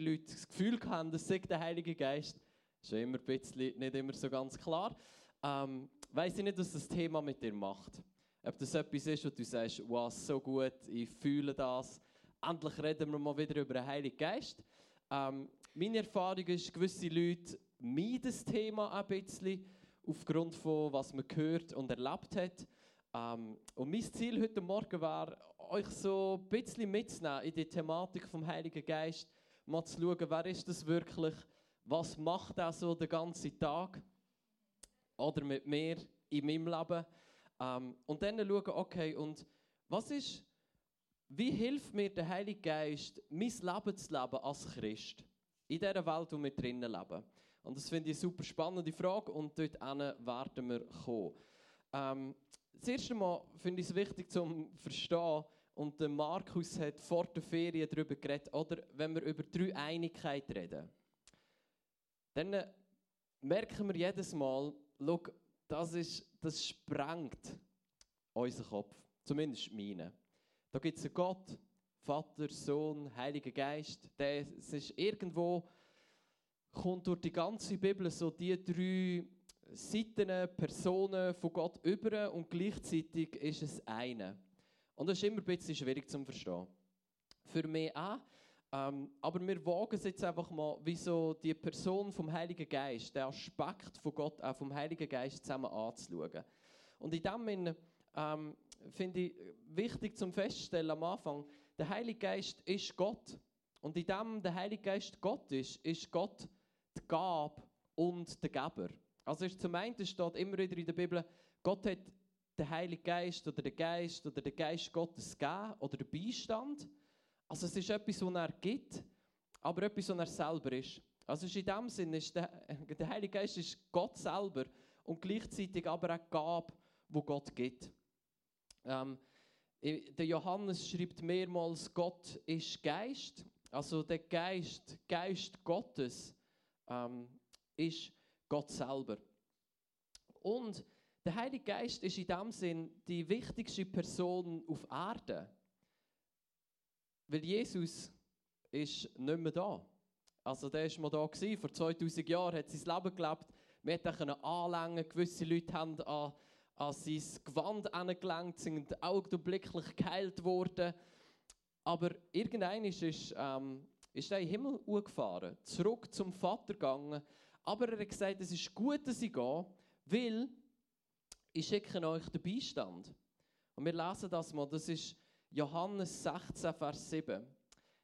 Leute das Gefühl haben, das sei der Heilige Geist. Schon immer ein bisschen, nicht immer so ganz klar. Ähm, Weiß ich nicht, was das Thema mit dir macht. Ob das etwas ist, wo du sagst, wow, so gut, ich fühle das. Endlich reden wir mal wieder über den Heiligen Geist. Ähm, meine Erfahrung ist, gewisse Leute meiden das Thema ein bisschen aufgrund von was man gehört und erlebt hat. Ähm, und mein Ziel heute Morgen war, euch so ein bisschen mitzunehmen in die Thematik vom Heiligen Geist, mal zu schauen, wer ist das wirklich, was macht er so den ganzen Tag oder mit mir in meinem Leben. Ähm, und dann schauen, okay, und was ist, wie hilft mir der Heilige Geist, mein Leben zu leben als Christ? In dieser Welt, in der wir drinnen leben. Und das finde ich eine super spannende Frage und dort werden wir kommen. Ähm, das erste Mal finde ich es wichtig zu verstehen, und der Markus hat vor der Ferien darüber geredet, oder wenn wir über drei Einigkeit reden, dann merken wir jedes Mal, schau, das, ist, das sprengt unseren Kopf, zumindest meinen. Da gibt es einen Gott, Vater, Sohn, Heiliger Geist. Der, es ist irgendwo, kommt durch die ganze Bibel so die drei Seiten, Personen von Gott über und gleichzeitig ist es eine. Und das ist immer ein bisschen schwierig zu verstehen. Für mich auch. Ähm, aber wir wagen es jetzt einfach mal, wie so die Person vom Heiligen Geist, der Aspekt von Gott, auch vom Heiligen Geist zusammen anzuschauen. Und in dem ähm, finde ich wichtig zum Feststellen am Anfang, der Heilige Geist ist Gott. Und in dem der Heilige Geist Gott ist, ist Gott die Gabe und der Geber. Also zum einen steht immer wieder in der Bibel, Gott hat den Heiligen Geist oder den Geist oder den Geist Gottes gegeben oder den Beistand. Also es ist etwas, was er gibt, aber etwas, was er selber ist. Also in dem Sinne ist der, der Heilige Geist ist Gott selber und gleichzeitig aber auch Gabe, wo Gott gibt. Ähm, der Johannes schreibt mehrmals, Gott ist Geist. Also der Geist, Geist Gottes, ähm, ist Gott selber. Und der Heilige Geist ist in dem Sinn die wichtigste Person auf Erden. Weil Jesus ist nicht mehr da. Also der ist mal da gewesen, vor 2000 Jahren, hat sein Leben gelebt. Wir hätten anlängen gewisse Leute haben an, an sein Gewand angelangt, sind augenblicklich geheilt worden. Aber irgendein ist, ähm, ist er in den Himmel gefahren, zurück zum Vater gegangen. Aber er hat gesagt, es ist gut, dass ich gehe, weil ich schicke euch den Beistand. Und wir lesen das mal, das ist Johannes 16, Vers 7.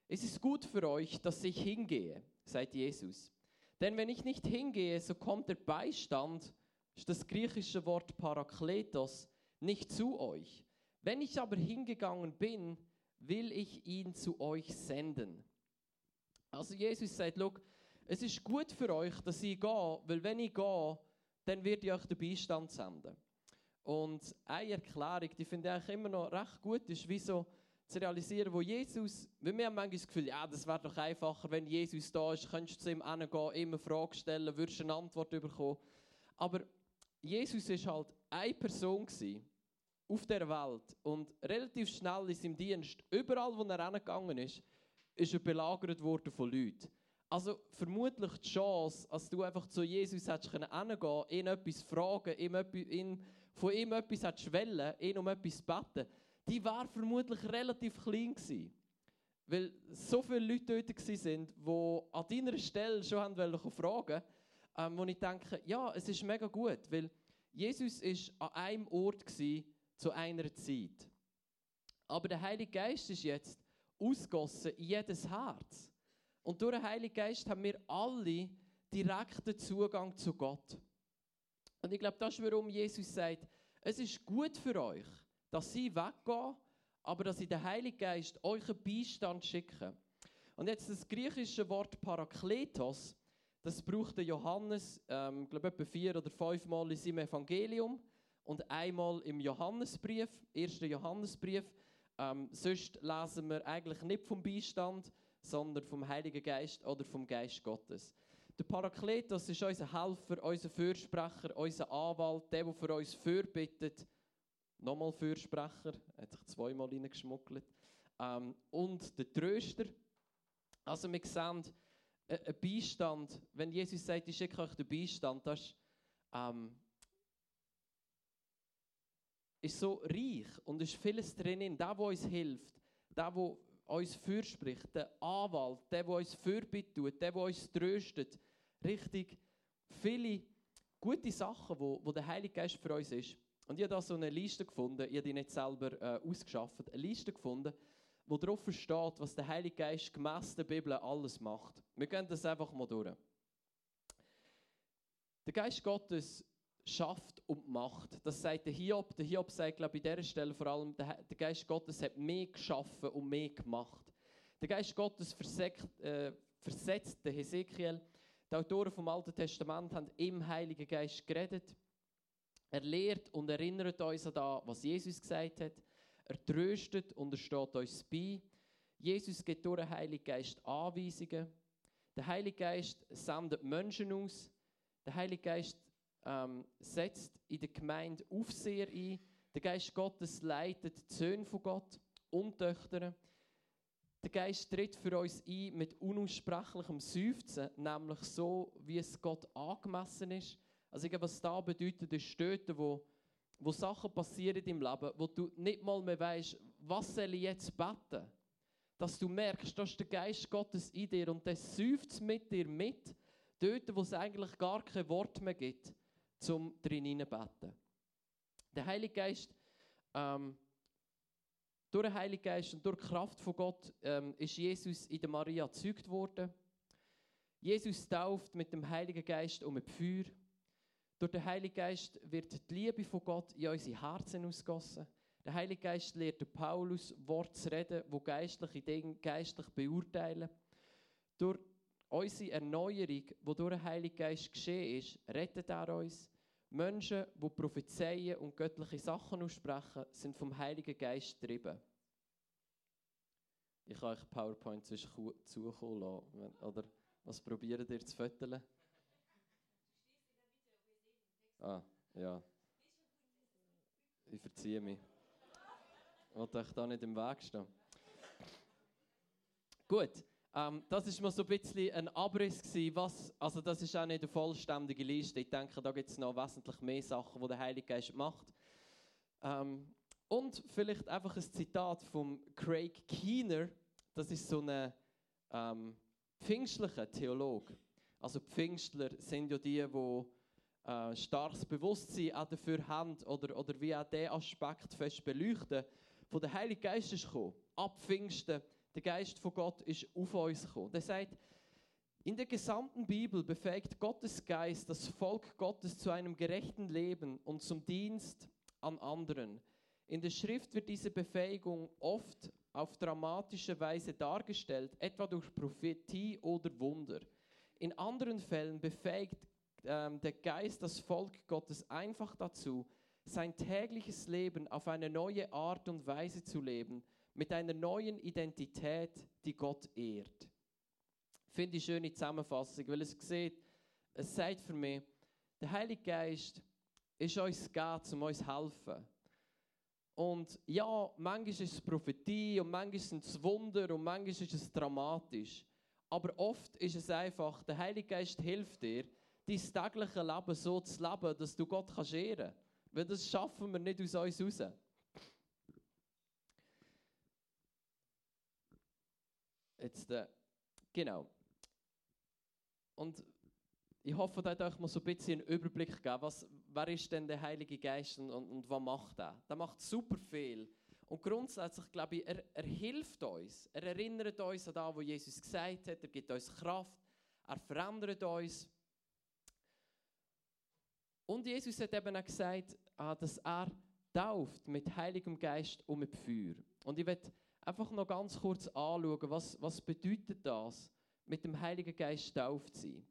Es ist gut für euch, dass ich hingehe, sagt Jesus. Denn wenn ich nicht hingehe, so kommt der Beistand, das griechische Wort Parakletos, nicht zu euch. Wenn ich aber hingegangen bin, will ich ihn zu euch senden. Also Jesus sagt, look, es ist gut für euch, dass ich gehe, weil wenn ich gehe, dann wird ich euch den Beistand senden. Und eine Erklärung, die finde ich eigentlich immer noch recht gut, ist, wie so zu realisieren, wo Jesus, weil wir haben manchmal das Gefühl, ja, das wäre doch einfacher, wenn Jesus da ist, könntest du zu ihm hingehen, ihm eine Frage stellen, würdest eine Antwort bekommen. Aber Jesus ist halt eine Person auf der Welt und relativ schnell in seinem Dienst, überall wo er hingegangen ist, ist er belagert worden von Leuten. Also vermutlich die Chance, dass du einfach zu Jesus hättest hingehen können, ihn etwas fragen, ihm, ihn von ihm etwas wollen, ihn um etwas beten, die war vermutlich relativ klein gewesen. Weil so viele Leute dort waren, die an deiner Stelle schon fragen ähm, wo ich denke, ja, es ist mega gut, weil Jesus ist an einem Ort gewesen, zu einer Zeit. Aber der Heilige Geist ist jetzt ausgossen in jedes Herz. Und durch den Heiligen Geist haben wir alle direkten Zugang zu Gott. Und ich glaube, das ist, warum Jesus sagt, es ist gut für euch, dass sie weggehen, aber dass ich den Heiligen Geist einen Beistand schicke. Und jetzt das griechische Wort Parakletos, das braucht der Johannes, ähm, glaube, etwa vier oder fünf Mal in seinem Evangelium und einmal im Johannesbrief, ersten Johannesbrief. Ähm, sonst lesen wir eigentlich nicht vom Beistand, sondern vom Heiligen Geist oder vom Geist Gottes. Der Parakletos ist unser Helfer, unser Fürsprecher, unser Anwalt, der, der für uns fürbittet. Nochmal Fürsprecher, hat sich zweimal reingeschmuggelt. Ähm, und der Tröster. Also wir sehen, ein Beistand, wenn Jesus sagt, ich schicke euch den Beistand, das ist, ähm, ist so reich und ist vieles drin. Der, der uns hilft, der, der uns fürspricht, der Anwalt, der, der uns Fürbitte tut, der, der uns tröstet. Richtig viele gute Sachen, wo, wo der Heilige Geist für uns ist. Und ich habe da so eine Liste gefunden, ich habe die nicht selber äh, ausgeschafft, eine Liste gefunden, wo drauf steht, was der Heilige Geist gemäss der Bibel alles macht. Wir gehen das einfach mal durch. Der Geist Gottes schafft und macht. Das sagt der Hiob. Der Hiob sagt, glaube ich, an dieser Stelle vor allem, der, Geist Gottes hat mehr geschaffen und mehr gemacht. Der Geist Gottes versetzt, äh, versetzt den Hesekiel. Die Autoren vom Alten Testament haben im Heiligen Geist geredet. Er lehrt und erinnert uns an das, was Jesus gesagt hat. Er tröstet und er steht uns bei. Jesus gibt durch den Heiligen Geist Anweisungen. Der Heilige Geist sendet Menschen aus. Der Heilige Geist ähm, setzt in der Gemeinde Aufseher ein. Der Geist Gottes leitet die Söhne von Gott und Töchter. Der Geist tritt für uns ein mit unaussprechlichem Seufzen, nämlich so, wie es Gott angemessen ist. Also, was da bedeutet, ist dort, wo, wo Sachen passieren im Leben, wo du nicht mal mehr weißt, was soll ich jetzt beten? Dass du merkst, dass der Geist Gottes in dir und der seufzt mit dir mit, dort, wo es eigentlich gar kein Wort mehr gibt zum drin beten. Der Heilige Geist, ähm, durch den Heiligen Geist und durch die Kraft von Gott ähm, ist Jesus in der Maria gezeugt worden. Jesus tauft mit dem Heiligen Geist und mit Feuer. Durch den Heiligen Geist wird die Liebe von Gott in unsere Herzen ausgossen. Der Heilige Geist lehrt Paulus, Wort zu reden, wo geistliche Dinge geistlich beurteilen. Durch unsere Erneuerung, die durch den Heiligen Geist geschehen ist, rettet er uns. Menschen, die prophezeien und göttliche Sachen aussprechen, sind vom Heiligen Geist getrieben. Ich kann euch PowerPoint zukommen lassen. Oder was probiert ihr zu föteln? Ah, ja. Ich verziehe mich. Ich wollte euch da nicht im Weg stehen. Gut. Ähm, das ist mal so ein bisschen ein Abriss gewesen, was, also das ist auch nicht eine vollständige Liste. Ich denke, da gibt es noch wesentlich mehr Sachen, die der Heilige Geist macht. Ähm, und vielleicht einfach ein Zitat von Craig Keener. Das ist so ein ähm, pfingstlicher Theologe. Also Pfingstler sind ja die, die äh, starkes Bewusstsein auch dafür haben oder, oder wie auch diesen Aspekt fest beleuchten. Von der Heilige Geist ist gekommen, ab Pfingsten der Geist von Gott ist auf uns gekommen. Der sagt, in der gesamten Bibel befähigt Gottes Geist das Volk Gottes zu einem gerechten Leben und zum Dienst an anderen. In der Schrift wird diese Befähigung oft auf dramatische Weise dargestellt, etwa durch Prophetie oder Wunder. In anderen Fällen befähigt ähm, der Geist das Volk Gottes einfach dazu, sein tägliches Leben auf eine neue Art und Weise zu leben – mit einer neuen Identität, die Gott ehrt. Finde ich eine schöne Zusammenfassung, weil es sieht, es sagt für mich, der Heilige Geist ist uns gegeben, um uns zu helfen. Und ja, manchmal ist es Prophetie und manchmal sind es Wunder und manchmal ist es dramatisch. Aber oft ist es einfach, der Heilige Geist hilft dir, dein tägliches Leben so zu leben, dass du Gott kannst ehren kannst. Weil das schaffen wir nicht aus uns heraus. Jetzt, äh, genau. Und ich hoffe, da hat euch mal so ein bisschen einen Überblick gegeben, was, wer ist denn der Heilige Geist und, und, und was macht er? Der macht super viel. Und grundsätzlich glaube ich, er, er hilft uns. Er erinnert uns an das, was Jesus gesagt hat. Er gibt uns Kraft. Er verändert uns. Und Jesus hat eben auch gesagt, ah, dass er tauft mit Heiligem Geist und mit Feuer. Und ich werde einfach noch ganz kurz anschauen, was, was bedeutet das, mit dem Heiligen Geist tauft sein.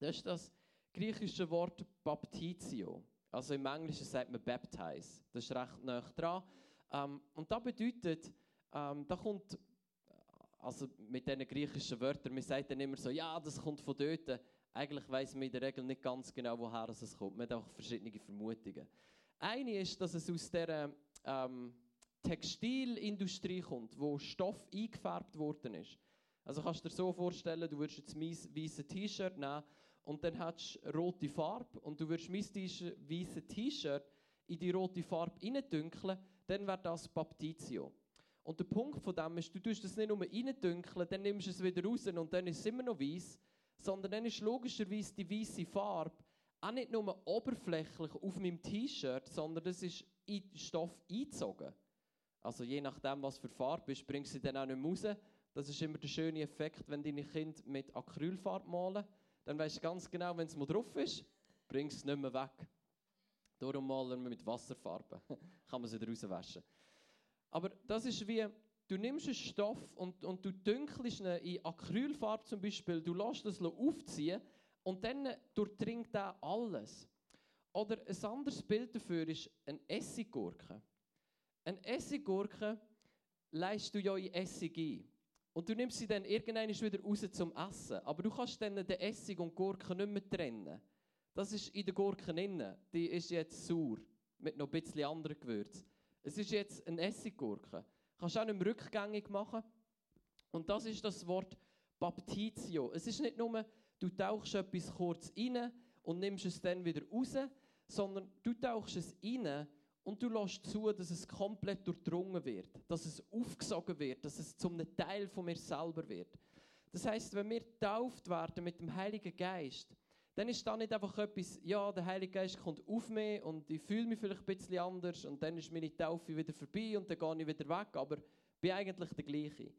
Das ist das griechische Wort Baptizio. Also im Englischen sagt man baptize. Das ist recht nah dran. Ähm, und das bedeutet, ähm, da kommt, also mit diesen griechischen Wörtern, man sagt dann immer so, ja, das kommt von dort. Eigentlich weiß man in der Regel nicht ganz genau, woher es kommt. Man hat auch verschiedene Vermutungen. Eine ist, dass es aus der ähm, Textilindustrie kommt, wo Stoff eingefärbt worden ist. Also kannst du dir so vorstellen, du würdest jetzt mein weißes T-Shirt nehmen und dann hättest du rote Farbe und du würdest mein weißes T-Shirt in die rote Farbe reindünkeln, dann wäre das Baptizio. Und der Punkt von dem ist, du tust das nicht nur reindünkeln, dann nimmst du es wieder raus und dann ist es immer noch weiß, sondern dann ist logischerweise die weiße Farbe auch nicht nur oberflächlich auf meinem T-Shirt, sondern es ist in Stoff eingezogen. Also je nachdem, was für Farbe ist, bringst du sie dann auch nicht mehr raus. Das ist immer der schöne Effekt, wenn deine Kinder mit Acrylfarbe malen. Dann weißt du ganz genau, wenn es mal drauf ist, bringst du es nicht mehr weg. Darum malen wir mit Wasserfarbe. Kann man sie daraus waschen. Aber das ist wie, du nimmst einen Stoff und, und du dünkelst ihn in Acrylfarbe zum Beispiel, du lässt es aufziehen und dann durchdringt er alles. Oder ein anderes Bild dafür ist eine Essiggurke. Eine Essiggurke leist du ja in Essig ein. Und du nimmst sie dann irgendwann wieder raus zum Essen. Aber du kannst dann den Essig und die Gurke nicht mehr trennen. Das ist in der Gurke innen. Die ist jetzt sauer. Mit noch ein bisschen anderen Gewürzen. Es ist jetzt eine Essiggurke. Kannst du auch nicht mehr rückgängig machen. Und das ist das Wort Baptizio. Es ist nicht nur, du tauchst etwas kurz rein und nimmst es dann wieder raus, sondern du tauchst es rein und du lässt zu, dass es komplett durchdrungen wird, dass es aufgesogen wird, dass es zum Teil von mir selber wird. Das heißt, wenn wir getauft werden mit dem Heiligen Geist, dann ist da nicht einfach etwas, ja, der Heilige Geist kommt auf mich und ich fühle mich vielleicht ein bisschen anders und dann ist meine Taufe wieder vorbei und dann gehe ich wieder weg, aber bin eigentlich der gleiche.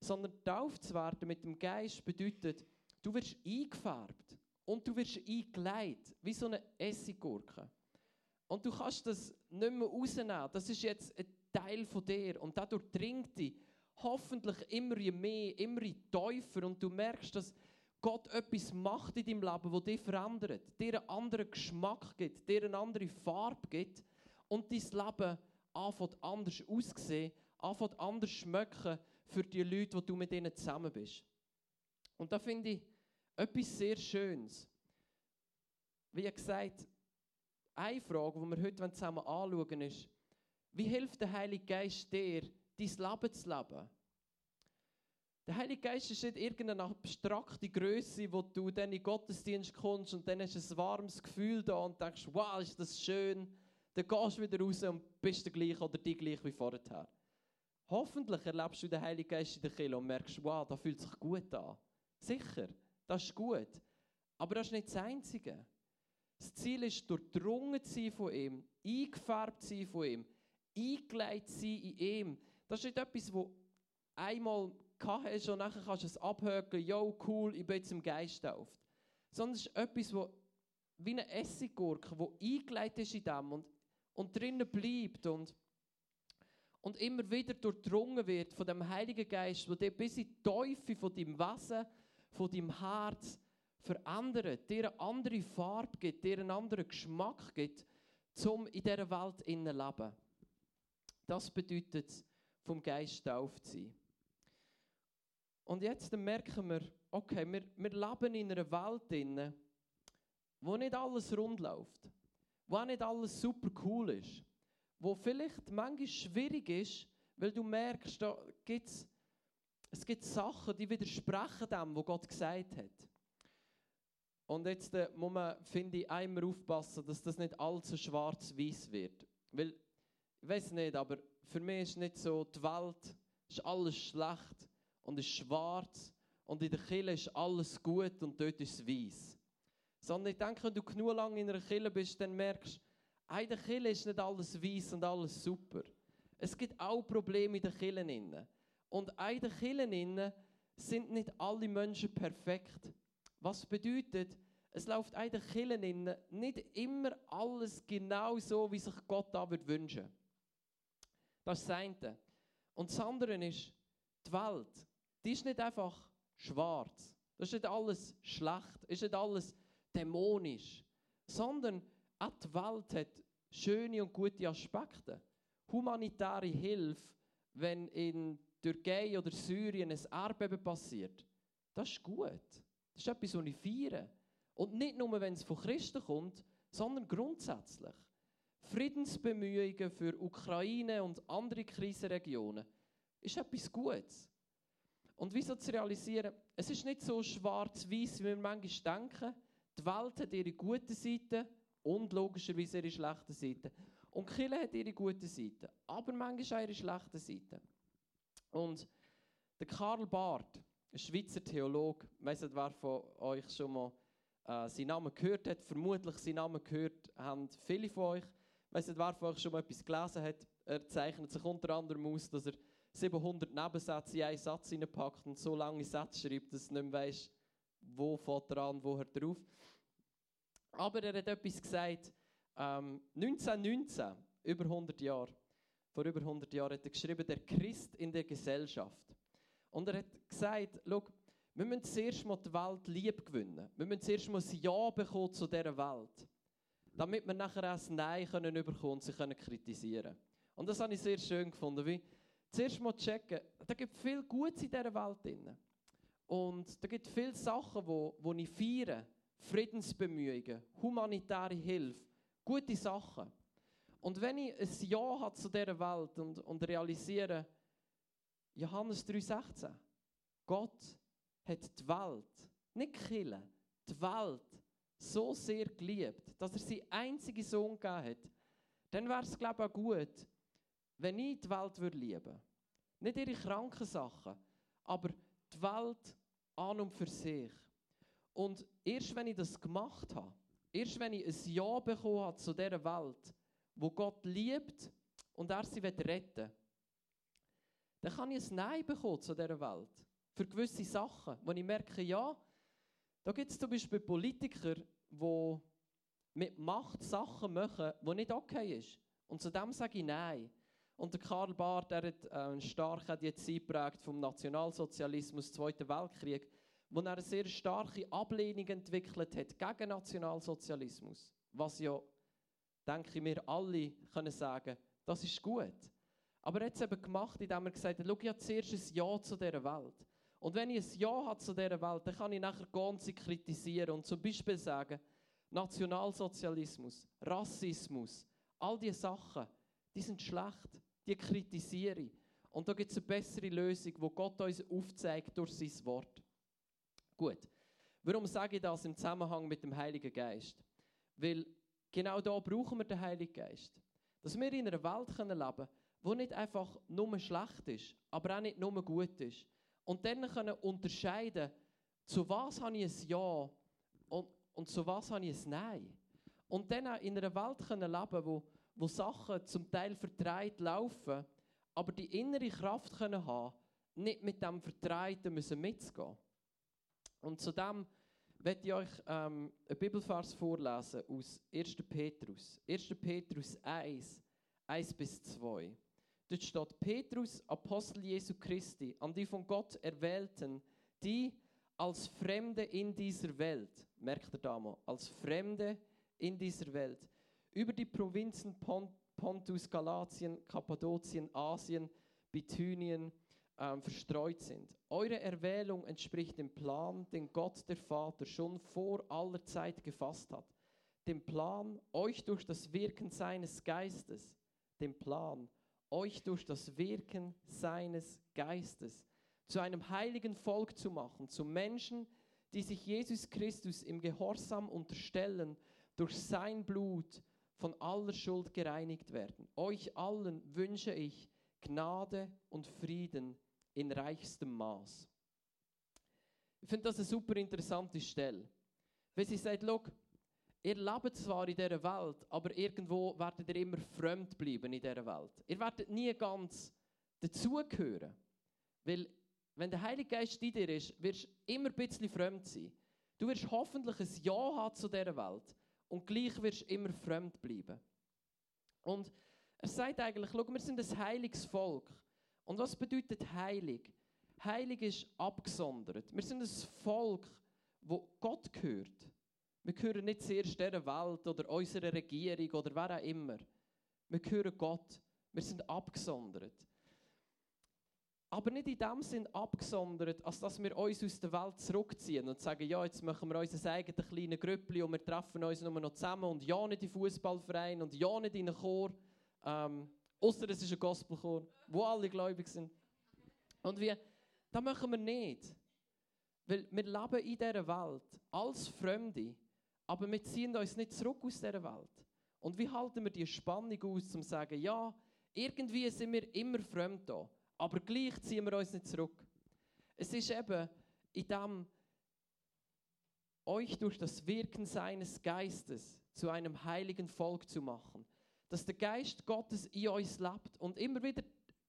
Sondern getauft zu werden mit dem Geist bedeutet, du wirst eingefärbt und du wirst eingeleitet, wie so eine Essiggurke. Und du kannst das nicht mehr rausnehmen. Das ist jetzt ein Teil von dir und dadurch dringt dich hoffentlich immer mehr, immer tiefer und du merkst, dass Gott etwas macht in deinem Leben, das dich verändert, dir einen anderen Geschmack gibt, dir eine andere Farbe gibt und dein Leben anfängt anders aussehen, anfängt anders schmecken für die Leute, wo du mit ihnen zusammen bist. Und da finde ich etwas sehr Schönes. Wie gesagt, eine Frage, die wir heute zusammen anschauen, ist, wie hilft der Heilige Geist dir, dein Leben zu leben? Der Heilige Geist ist nicht irgendeine abstrakte Größe, wo du dann in den Gottesdienst kommst und dann hast du ein warmes Gefühl da und denkst, wow, ist das schön. Dann gehst du wieder raus und bist der gleich oder die gleich wie vorher. Hoffentlich erlebst du den Heiligen Geist in der Kirche und merkst, wow, da fühlt sich gut an. Sicher, das ist gut. Aber das ist nicht das Einzige. Das Ziel ist, durchdrungen zu sein von ihm, eingefärbt zu sein von ihm, eingeleitet zu sein in ihm. Das ist nicht etwas, wo einmal gehabt hast und nachher kannst du es abhökeln, yo, cool, ich bin jetzt im Geist tauft. Sondern es ist etwas, wo, wie eine Essiggurke, die eingeleitet ist in dem und, und drinnen bleibt und, und immer wieder durchdrungen wird von dem Heiligen Geist, der dir bis in die Teufel von deinem Wesen, von deinem Herz verändert, dir eine andere Farbe gibt, dir einen anderen Geschmack gibt, um in dieser Welt zu leben. Das bedeutet, vom Geist tauft sein. Und jetzt merken wir, okay, wir, wir leben in einer Welt, in, wo nicht alles rund läuft, wo auch nicht alles super cool ist, wo vielleicht manchmal schwierig ist, weil du merkst, da gibt's, es gibt Sachen, die widersprechen dem, was Gott gesagt hat. Und jetzt äh, muss man, finde ich, einmal aufpassen, dass das nicht allzu schwarz-weiß wird. Weil, ich weiß nicht, aber für mich ist nicht so, die Welt ist alles schlecht und ist schwarz und in der Kille ist alles gut und dort ist es weiß. Sondern ich denke, wenn du genug lange in einer Kille bist, dann merkst du, in der Kille ist nicht alles weiß und alles super. Es gibt auch Probleme in den Killen. Und in den Killen sind nicht alle Menschen perfekt. Was bedeutet, es läuft den Killen nicht immer alles genau so, wie sich Gott da würde. Das ist das eine. Und das andere ist, die Welt die ist nicht einfach schwarz. Das ist nicht alles schlecht, ist nicht alles dämonisch, sondern auch die Welt hat schöne und gute Aspekte. Humanitäre Hilfe, wenn in Türkei oder Syrien ein Erdbeben passiert, das ist gut. Das ist etwas, was ich feiere. Und nicht nur, wenn es von Christen kommt, sondern grundsätzlich. Friedensbemühungen für Ukraine und andere Krisenregionen ist etwas Gutes. Und wieso zu realisieren, es ist nicht so schwarz-weiß, wie wir manchmal denken. Die Welt hat ihre guten Seiten und logischerweise ihre schlechten Seiten. Und Kirche hat ihre guten Seiten, aber manchmal auch ihre schlechten Seiten. Und der Karl Barth, ein Schweizer Theologe, weiss nicht, wer von euch schon mal äh, seinen Namen gehört hat, vermutlich seinen Namen gehört haben viele von euch. Weiss nicht, wer von euch schon mal etwas gelesen hat. Er zeichnet sich unter anderem aus, dass er 700 Nebensätze in einen Satz hineinpackt und so lange Sätze schreibt, dass du nicht mehr weißt, wo fährt er an, wo hört er auf. Aber er hat etwas gesagt, ähm, 1919, über 100 Jahre, vor über 100 Jahren hat er geschrieben, der Christ in der Gesellschaft. Und er hat gesagt, schau, wir müssen zuerst mal die Welt lieb gewinnen. Wir müssen zuerst mal ein Ja bekommen zu dieser Welt. Damit wir nachher auch ein Nein können bekommen und sie können kritisieren Und das habe ich sehr schön gefunden, wie zuerst mal checken, da gibt viel Gutes in dieser Welt drin. Und da gibt viele Sachen, wo, wo ich feiere. Friedensbemühungen, humanitäre Hilfe, gute Sachen. Und wenn ich ein Ja habe zu dieser Welt und, und realisiere, Johannes 3,16, Gott hat die Welt, nicht Kille, die Welt so sehr geliebt, dass er seinen einzigen Sohn gegeben hat, dann wäre es, glaube ich, auch gut, wenn ich die Welt würde lieben. Nicht ihre kranken Sachen, aber die Welt an und für sich. Und erst wenn ich das gemacht habe, erst wenn ich ein Ja bekommen habe zu dieser Welt, wo Gott liebt und er sie retten will, dann kann ich ein Nein bekommen zu dieser Welt. Für gewisse Sachen, wo ich merke, ja, da gibt es zum Beispiel Politiker, die mit Macht Sachen machen, die nicht okay ist. Und zu dem sage ich Nein. Und der Karl Barth, der hat äh, stark die Zeit geprägt vom Nationalsozialismus, Zweiten Weltkrieg, wo er eine sehr starke Ablehnung entwickelt hat gegen Nationalsozialismus. Was ja, denke ich, wir alle können sagen, das ist gut. Aber er hat es eben gemacht, indem er gesagt hat, schau, ich habe zuerst ein Ja zu dieser Welt. Und wenn ich ein Ja habe zu dieser Welt, dann kann ich nachher ganz kritisieren und zum Beispiel sagen, Nationalsozialismus, Rassismus, all diese Sachen, die sind schlecht die kritisiere ich. Und da gibt es eine bessere Lösung, wo Gott uns aufzeigt durch sein Wort. Gut. Warum sage ich das im Zusammenhang mit dem Heiligen Geist? Weil genau da brauchen wir den Heiligen Geist. Dass wir in einer Welt leben können, wo nicht einfach nur schlecht ist, aber auch nicht nur gut ist. Und dann können unterscheiden, zu was habe ich ein Ja und, und zu was habe ich ein Nein. Und dann auch in einer Welt können leben, wo wo Sachen zum Teil vertreibt laufen, aber die innere Kraft können haben, nicht mit dem Vertreiten müssen mitzugehen. Und zudem werde ich euch ähm, einen Bibelvers vorlesen aus 1. Petrus. 1. Petrus 1, 1 bis 2. Dort steht Petrus, Apostel Jesu Christi, an die von Gott erwählten, die als Fremde in dieser Welt, merkt ihr da mal, als Fremde in dieser Welt, über die Provinzen Pontus, Galatien, Kappadokien, Asien, Bithynien ähm, verstreut sind. Eure Erwählung entspricht dem Plan, den Gott der Vater schon vor aller Zeit gefasst hat. Dem Plan, euch durch das Wirken seines Geistes, dem Plan, euch durch das Wirken seines Geistes zu einem heiligen Volk zu machen, zu Menschen, die sich Jesus Christus im Gehorsam unterstellen, durch sein Blut von aller Schuld gereinigt werden. Euch allen wünsche ich Gnade und Frieden in reichstem Maß. Ich finde das eine super interessante Stelle. Wenn sie sagt, Look, ihr lebt zwar in dieser Welt, aber irgendwo werdet ihr immer fremd bleiben in dieser Welt. Ihr werdet nie ganz dazugehören. Weil, wenn der Heilige Geist in dir ist, wirst du immer ein bisschen fremd sein. Du wirst hoffentlich ein Ja haben zu dieser Welt und gleich wirst du immer fremd bleiben. Und er sagt eigentlich, schau, wir sind ein heiliges Volk. Und was bedeutet heilig? Heilig ist abgesondert. Wir sind ein Volk, wo Gott gehört. Wir gehören nicht zuerst dieser Welt oder unserer Regierung oder wer auch immer. Wir gehören Gott. Wir sind abgesondert. Aber nicht in dem Sinn abgesondert, als dass wir uns aus der Welt zurückziehen und sagen, ja, jetzt machen wir unser eigenes kleines Grüppli und wir treffen uns nur noch zusammen und ja nicht in Fußballverein und ja nicht in einen Chor. Ähm, Außer es ist ein Gospelchor, wo alle gläubig sind. Und wie, Das machen wir nicht. Weil wir leben in dieser Welt als Fremde, aber wir ziehen uns nicht zurück aus dieser Welt. Und wie halten wir die Spannung aus, um zu sagen, ja, irgendwie sind wir immer fremd da, aber gleich ziehen wir uns nicht zurück. Es ist eben in dem, euch durch das Wirken seines Geistes zu einem heiligen Volk zu machen. Dass der Geist Gottes in uns lebt und immer wieder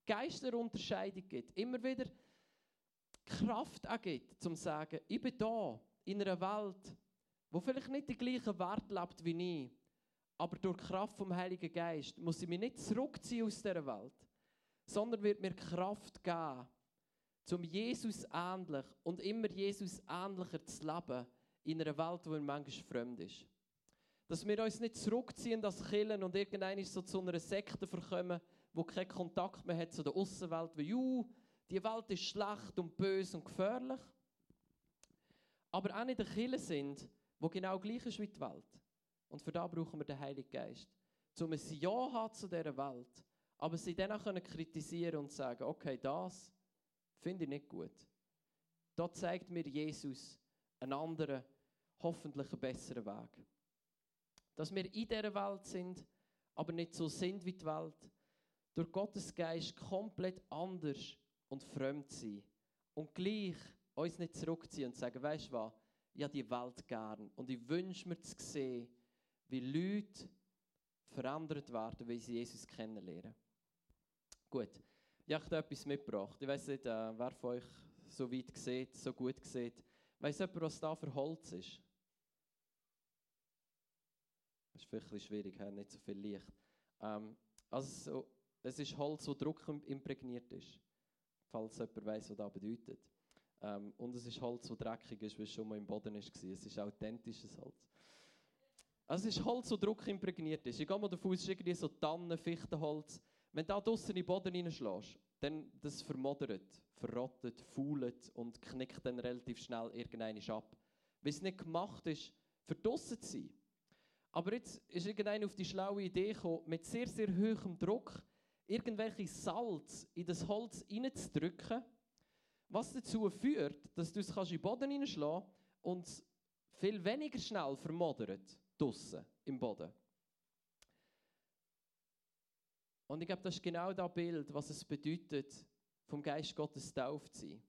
Geisterunterscheidung gibt, immer wieder Kraft gibt, zum zu sagen, ich bin da in einer Welt, wo vielleicht nicht die gleichen Wert lebt wie ich, aber durch die Kraft vom Heiligen Geist muss ich mich nicht zurückziehen aus dieser Welt, sondern wird mir Kraft geben, zum Jesus ähnlich und immer Jesus ähnlicher zu leben in einer Welt, die manchmal fremd ist. Dass wir uns nicht zurückziehen als Killen und irgendwann so zu einer Sekte verkommen, wo keinen Kontakt mehr hat zu der Außenwelt, wie Juh, die Welt ist schlecht und böse und gefährlich. Aber auch nicht der Killen sind, wo genau gleich ist wie die Welt. Und für da brauchen wir den Heiligen Geist. Um ein Ja haben zu dieser Welt, aber sie dann auch kritisieren und sagen, okay, das finde ich nicht gut. Da zeigt mir Jesus einen anderen, hoffentlich einen besseren Weg. Dass wir in dieser Welt sind, aber nicht so sind wie die Welt, durch Gottes Geist komplett anders und fremd sein. Und gleich uns nicht zurückziehen und sagen, weißt du was, habe die Welt gern. Und ich wünsche mir zu sehen, wie Leute verändert werden, weil sie Jesus kennenlernen. Gut, ich habe etwas mitgebracht. Ich weiß nicht, äh, wer von euch so weit sieht, so gut sieht. Weiss jemand, was da für Holz ist? Das ist vielleicht ein schwierig, nicht so viel Licht. Ähm, also, es ist Holz, das Druck imprägniert ist. Falls jemand weiß, was das bedeutet. Ähm, und es ist Holz, das dreckig ist, weil es schon mal im Boden war. Es ist authentisches Holz. Also es ist Holz, das Druck imprägniert ist. Ich gehe mal davon aus, es ist irgendwie so Tannen, Fichtenholz. Wenn du da draussen in den Boden reinschlägst, dann das vermodert, verrottet, faulet und knickt dann relativ schnell irgendeine ab. Weil es nicht gemacht ist, für zu sein. Aber jetzt ist irgendeiner auf die schlaue Idee gekommen, mit sehr, sehr hohem Druck irgendwelche Salz in das Holz reinzudrücken, was dazu führt, dass du es in den Boden hineinschlagen und es viel weniger schnell vermodert, draussen im Boden. Und ich glaube, das ist genau das Bild, was es bedeutet, vom Geist Gottes tauft zu sein.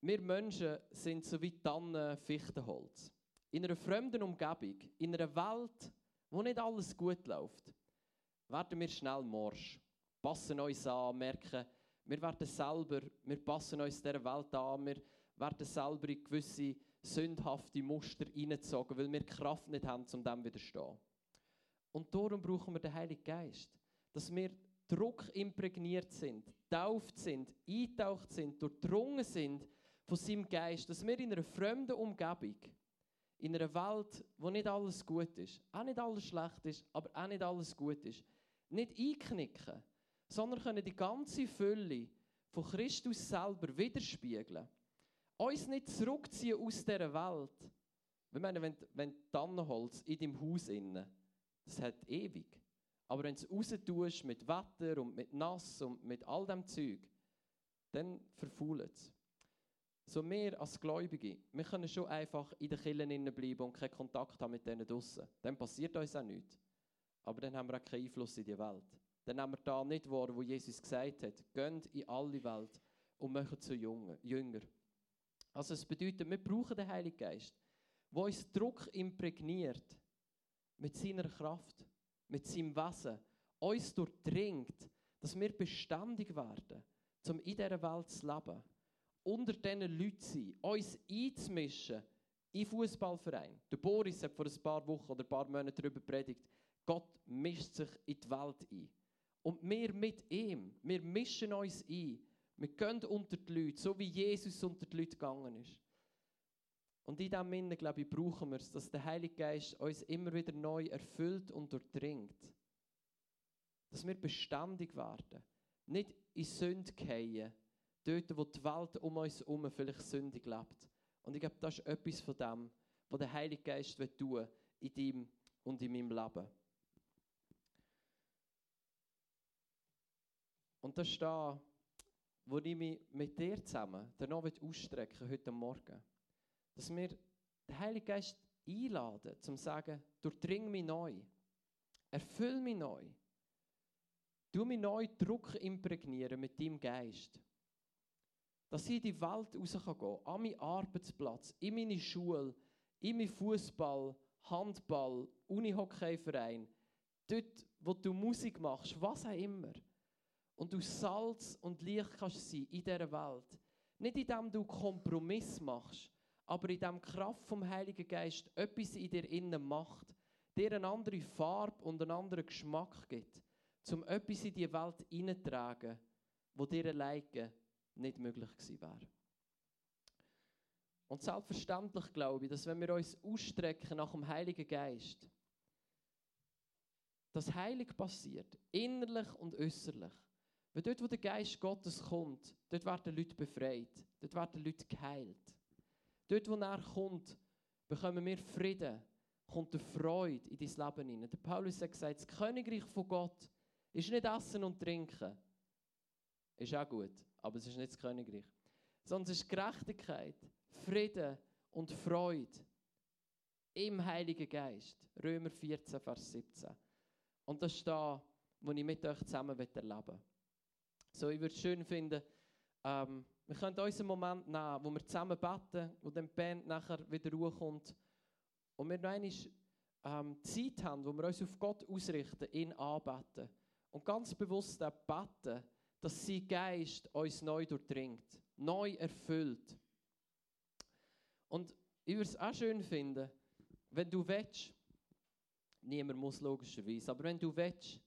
Wir Menschen sind so wie Tannen Fichtenholz. In einer fremden Umgebung, in einer Welt, wo nicht alles gut läuft, werden wir schnell morsch, passen uns an, merken, wir werden selber, wir passen uns dieser Welt an, wir werden selber in gewisse sündhafte Muster hineingezogen, weil wir Kraft nicht haben, um dem widerstehen. Und darum brauchen wir den Heiligen Geist dass wir Druck imprägniert sind, tauft sind, eintaucht sind, durchdrungen sind von seinem Geist, dass wir in einer fremden Umgebung, in einer Welt, wo nicht alles gut ist, auch nicht alles schlecht ist, aber auch nicht alles gut ist, nicht einknicken, sondern können die ganze Fülle von Christus selber widerspiegeln. Uns nicht zurückziehen aus dieser Welt. Ich meine, wenn, wenn Tannenholz in deinem Haus innen, das hat ewig. Aber wenn du es raus tust mit Wetter und mit Nass und mit all dem Zeug, dann verfault es. So wir als Gläubige, wir können schon einfach in den Killen bleiben und keinen Kontakt haben mit denen draussen. Dann passiert uns auch nichts. Aber dann haben wir auch keinen Einfluss in die Welt. Dann haben wir da nicht wahr, wo Jesus gesagt hat, geht in alle Welt und machen zu Jünger. Also es bedeutet, wir brauchen den Heiligen Geist, der uns Druck imprägniert mit seiner Kraft mit seinem Wesen uns durchdringt, dass wir beständig werden, um in dieser Welt zu leben, unter diesen Leuten zu sein, uns einzumischen in Fußballverein. Der Boris hat vor ein paar Wochen oder ein paar Monaten darüber predigt, Gott mischt sich in die Welt ein. Und wir mit ihm, wir mischen uns ein. Wir gehen unter die Leute, so wie Jesus unter die Leute gegangen ist. Und in diesem Sinne, glaube ich, brauchen wir es, dass der Heilige Geist uns immer wieder neu erfüllt und durchdringt. Dass wir beständig werden. Nicht in Sünde fallen, dort, wo die Welt um uns herum vielleicht sündig lebt. Und ich glaube, das ist etwas von dem, was der Heilige Geist tun will in deinem und in meinem Leben. Und da steht wo ich mich mit dir zusammen noch ausstrecken heute Morgen. Dass wir den Heiligen Geist einladen, zum zu sagen, durchdring mich neu. Erfüll mich neu. Du mich neu Druck imprägnieren mit deinem Geist. Dass ich in die Welt raus kann gehen, an meinen Arbeitsplatz, in meine Schule, in meinen Fußball, Handball, Unihockeyverein, dort, wo du Musik machst, was auch immer. Und du Salz und Licht kannst sein in dieser Welt. Nicht indem du Kompromiss machst, aber indem die Kraft vom Heiligen Geist etwas in dir innen macht, dir eine andere Farbe und einen anderen Geschmack gibt, um etwas in die Welt hineinzutragen, wo dir alleine nicht möglich gewesen wäre. Und selbstverständlich glaube ich, dass wenn wir uns ausstrecken nach dem Heiligen Geist, dass Heilig passiert, innerlich und äußerlich. Weil dort, wo der Geist Gottes kommt, dort werden Leute befreit, dort werden Leute geheilt. Dort, wo er kommt, bekommen wir Frieden, kommt eine Freude in dein Leben hinein. Der Paulus hat gesagt, das Königreich von Gott ist nicht Essen und Trinken. Ist auch gut, aber es ist nicht das Königreich. Sondern es ist Gerechtigkeit, Frieden und Freude im Heiligen Geist. Römer 14, Vers 17. Und das ist da, wo ich mit euch zusammen erleben will. So, ich würde es schön finden, ähm, wir können uns einen Moment nehmen, wo wir zusammen beten, wo dann die Band nachher wieder Ruhe kommt und wir noch einmal ähm, Zeit haben, wo wir uns auf Gott ausrichten, ihn anbeten und ganz bewusst beten, dass sein Geist uns neu durchdringt, neu erfüllt. Und ich würde es auch schön finden, wenn du willst, niemand muss logischerweise, aber wenn du willst,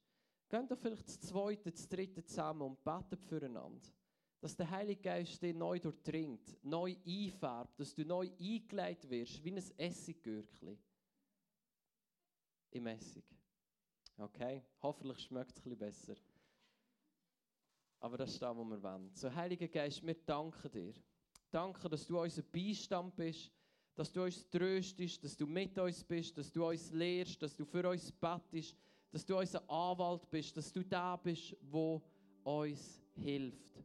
geh doch vielleicht das zweite, das dritte zusammen und beten füreinander. Dass der Heilige Geist dich neu durchdringt, neu einfärbt, dass du neu eingeleitet wirst, wie ein Essiggürkli. Im Essig. Okay? Hoffentlich schmeckt es ein besser. Aber das ist das, was wir wollen. So, Heiliger Geist, wir danken dir. Danke, dass du unser Beistand bist, dass du uns tröstest, dass du mit uns bist, dass du uns lehrst, dass du für uns bettest, dass du unser Anwalt bist, dass du da bist, wo uns hilft.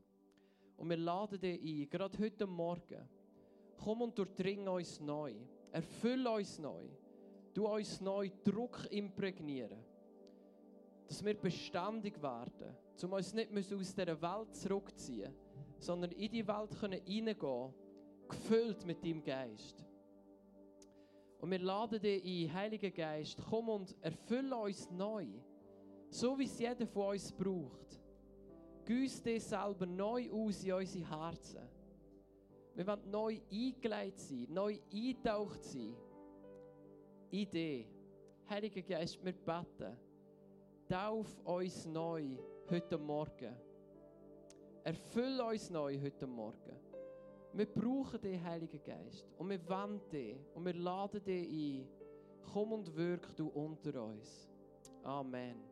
Und wir laden dich ein, gerade heute Morgen, komm und durchdring uns neu, erfüll uns neu, du uns neu Druck imprägnieren, dass wir beständig werden, um uns nicht aus dieser Welt zurückzuziehen, sondern in die Welt hineingehen können, gefüllt mit deinem Geist. Und wir laden dich ein, Heiliger Geist, komm und erfülle uns neu, so wie es jeder von uns braucht. Güss dich selber neu aus in unsere Herzen. Wir wollen neu eingeleitet sein, neu eingetaucht sein. In dich. Heiliger Geist, wir beten. Tauf uns neu heute Morgen. Erfüll uns neu heute Morgen. Wir brauchen den Heiligen Geist. Und wir wollen dich. Und wir laden dich ein. Komm und wirk du unter uns. Amen.